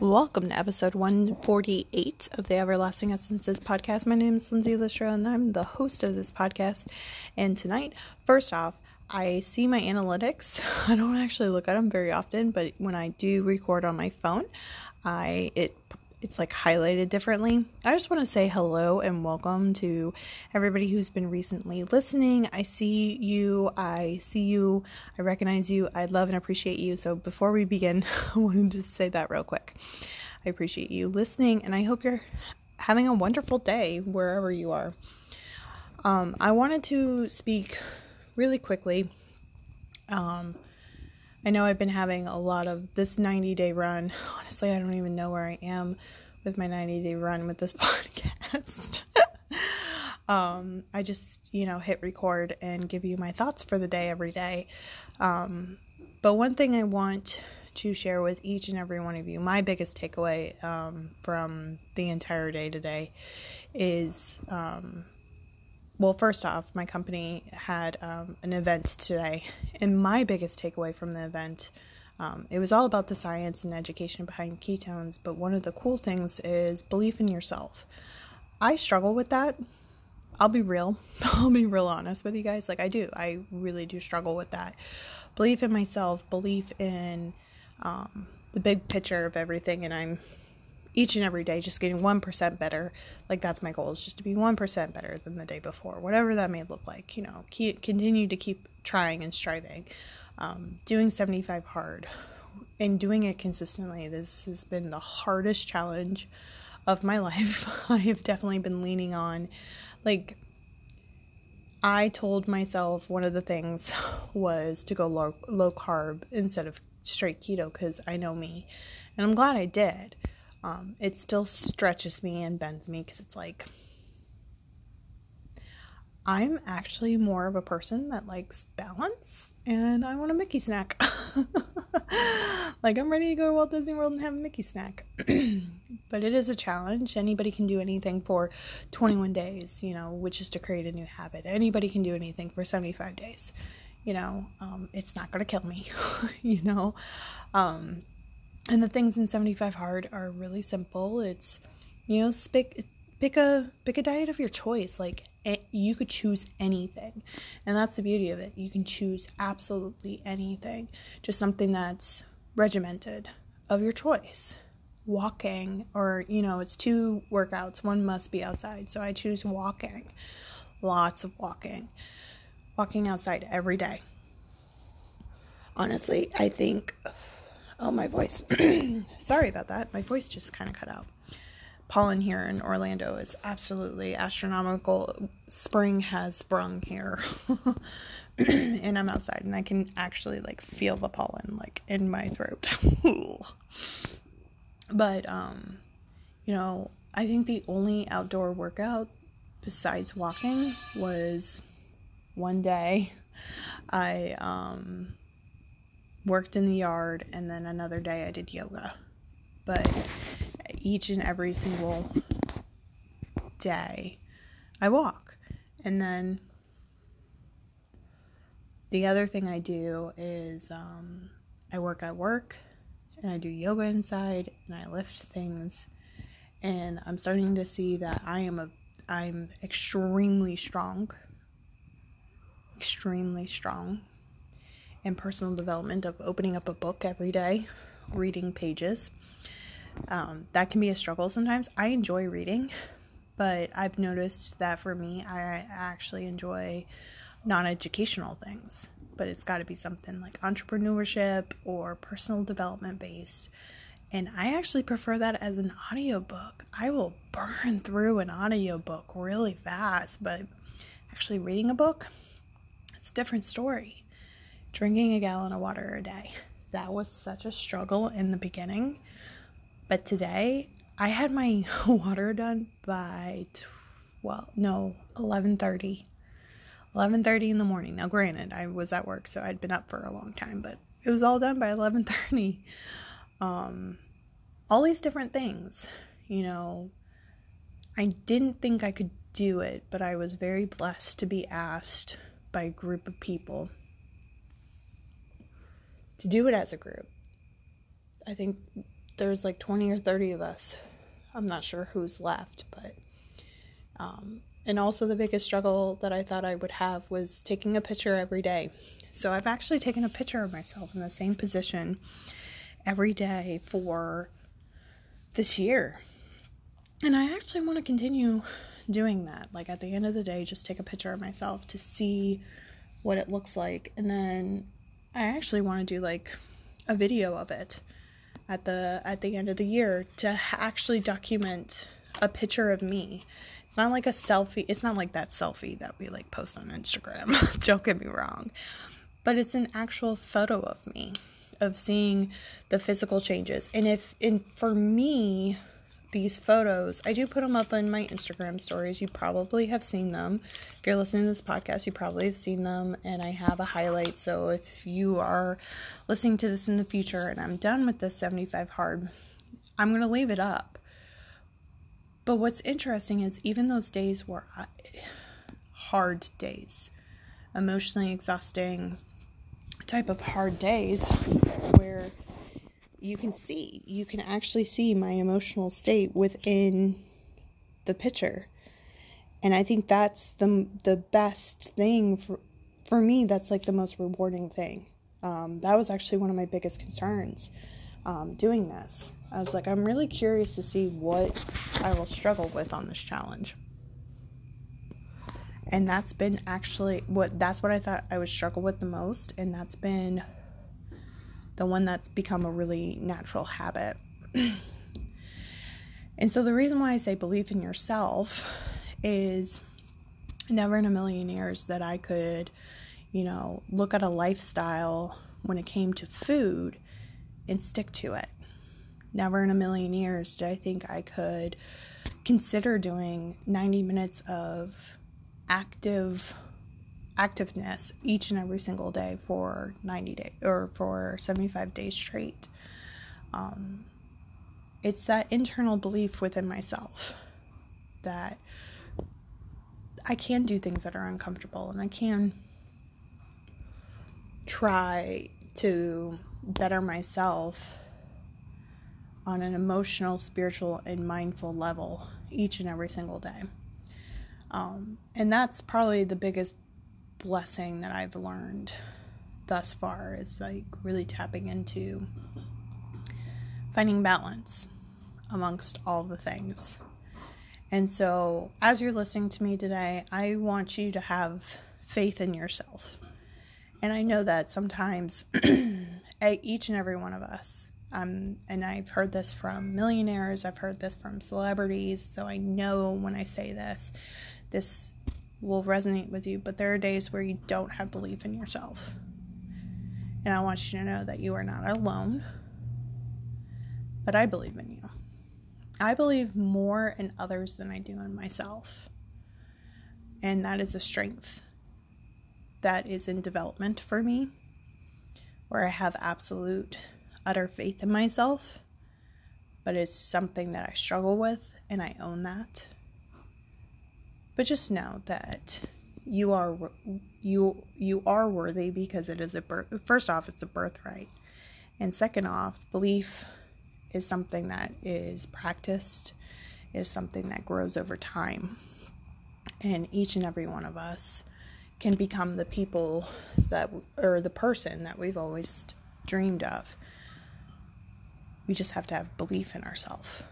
Welcome to episode 148 of the Everlasting Essences podcast. My name is Lindsay Listro and I'm the host of this podcast. And tonight, first off, I see my analytics. I don't actually look at them very often, but when I do record on my phone, I it it's like highlighted differently. I just want to say hello and welcome to everybody who's been recently listening. I see you, I see you, I recognize you, I love and appreciate you. So before we begin, I wanted to say that real quick. I appreciate you listening and I hope you're having a wonderful day wherever you are. Um, I wanted to speak really quickly. Um, I know I've been having a lot of this 90 day run. Honestly, I don't even know where I am with my 90 day run with this podcast. um, I just, you know, hit record and give you my thoughts for the day every day. Um, but one thing I want to share with each and every one of you, my biggest takeaway um, from the entire day today is um, well, first off, my company had um, an event today, and my biggest takeaway from the event, um, it was all about the science and education behind ketones. But one of the cool things is belief in yourself. I struggle with that. I'll be real. I'll be real honest with you guys. Like I do. I really do struggle with that. Belief in myself. Belief in um, the big picture of everything, and I'm each and every day just getting 1% better. Like that's my goal is just to be 1% better than the day before whatever that may look like you know keep, continue to keep trying and striving. Um, doing 75 hard and doing it consistently this has been the hardest challenge of my life. I have definitely been leaning on like i told myself one of the things was to go low, low carb instead of straight keto because i know me and i'm glad i did um, it still stretches me and bends me because it's like I'm actually more of a person that likes balance and I want a Mickey snack. like I'm ready to go to Walt Disney World and have a Mickey snack. but it is a challenge. Anybody can do anything for 21 days, you know, which is to create a new habit. Anybody can do anything for 75 days. You know, um, it's not going to kill me, you know. Um, and the things in 75 hard are really simple. It's you know pick pick a pick a diet of your choice. Like you could choose anything. And that's the beauty of it. You can choose absolutely anything. Just something that's regimented of your choice. Walking or you know it's two workouts. One must be outside. So i choose walking. Lots of walking. Walking outside every day. Honestly i think Oh, my voice. Sorry about that. My voice just kind of cut out. Pollen here in Orlando is absolutely astronomical. Spring has sprung here. and I'm outside and I can actually like feel the pollen like in my throat. but um you know, I think the only outdoor workout besides walking was one day I um worked in the yard, and then another day I did yoga. But each and every single day I walk. And then the other thing I do is um, I work at work and I do yoga inside and I lift things. And I'm starting to see that I am a I'm extremely strong. Extremely strong and personal development of opening up a book every day, reading pages. Um, that can be a struggle sometimes. I enjoy reading, but I've noticed that for me, I actually enjoy non educational things. But it's got to be something like entrepreneurship or personal development based. And I actually prefer that as an audiobook. I will burn through an audiobook really fast, but actually reading a book, it's a different story drinking a gallon of water a day. That was such a struggle in the beginning. But today, I had my water done by well, no, 11:30. 11:30 in the morning. Now granted, I was at work, so I'd been up for a long time, but it was all done by 11:30. Um all these different things, you know, I didn't think I could do it, but I was very blessed to be asked by a group of people to do it as a group. I think there's like 20 or 30 of us. I'm not sure who's left, but um, and also the biggest struggle that I thought I would have was taking a picture every day. So I've actually taken a picture of myself in the same position every day for this year. And I actually want to continue doing that. Like at the end of the day, just take a picture of myself to see what it looks like. And then I actually want to do like a video of it at the at the end of the year to actually document a picture of me. It's not like a selfie. It's not like that selfie that we like post on Instagram. Don't get me wrong. But it's an actual photo of me of seeing the physical changes. And if and for me these photos, I do put them up on my Instagram stories. You probably have seen them. If you're listening to this podcast, you probably have seen them. And I have a highlight. So if you are listening to this in the future and I'm done with this 75 hard, I'm going to leave it up. But what's interesting is even those days were uh, hard days, emotionally exhausting type of hard days where you can see, you can actually see my emotional state within the picture. And I think that's the the best thing for for me. That's like the most rewarding thing. Um, that was actually one of my biggest concerns um, doing this. I was like, I'm really curious to see what I will struggle with on this challenge. And that's been actually what that's what I thought I would struggle with the most, and that's been the one that's become a really natural habit. and so the reason why I say believe in yourself is never in a million years that I could, you know, look at a lifestyle when it came to food and stick to it. Never in a million years did I think I could consider doing 90 minutes of active activeness each and every single day for 90 days or for 75 days straight. Um, it's that internal belief within myself that I can do things that are uncomfortable and I can try to better myself on an emotional, spiritual, and mindful level each and every single day. Um, and that's probably the biggest blessing that I've learned thus far is like really tapping into finding balance amongst all the things. And so, as you're listening to me today, I want you to have faith in yourself. And I know that sometimes each and every one of us, um, and I've heard this from millionaires, I've heard this from celebrities, so I know when I say this, this will resonate with you, but there are days where you don't have belief in yourself. And I want you to know that you are not alone, but I believe in you. I believe more in others than I do in myself. And that is a strength that is in development for me, where I have absolute, utter faith in myself, but it's something that I struggle with, and I own that but just know that you are you you are worthy because it is a birth first off it's a birthright. And second off belief is something that is practiced is something that grows over time. And each and every one of us can become the people that or the person that we've always dreamed of. We just have to have belief in ourselves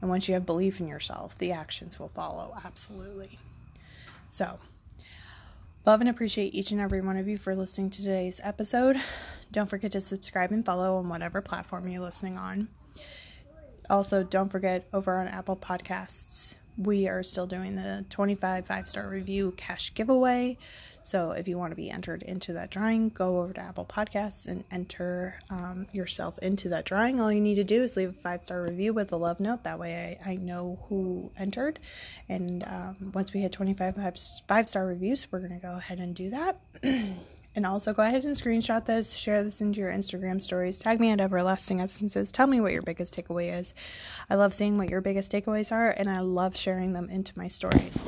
and once you have belief in yourself, the actions will follow. Absolutely. So, love and appreciate each and every one of you for listening to today's episode. Don't forget to subscribe and follow on whatever platform you're listening on. Also, don't forget over on Apple Podcasts, we are still doing the 25 five star review cash giveaway. So if you want to be entered into that drawing, go over to Apple Podcasts and enter um, yourself into that drawing. All you need to do is leave a five star review with a love note. That way I, I know who entered. And um, once we hit 25 five star reviews, we're going to go ahead and do that. And also go ahead and screenshot this, share this into your Instagram stories, tag me at Everlasting Essences. Tell me what your biggest takeaway is. I love seeing what your biggest takeaways are, and I love sharing them into my stories.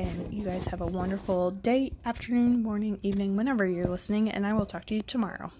And you guys have a wonderful day, afternoon, morning, evening, whenever you're listening, and I will talk to you tomorrow.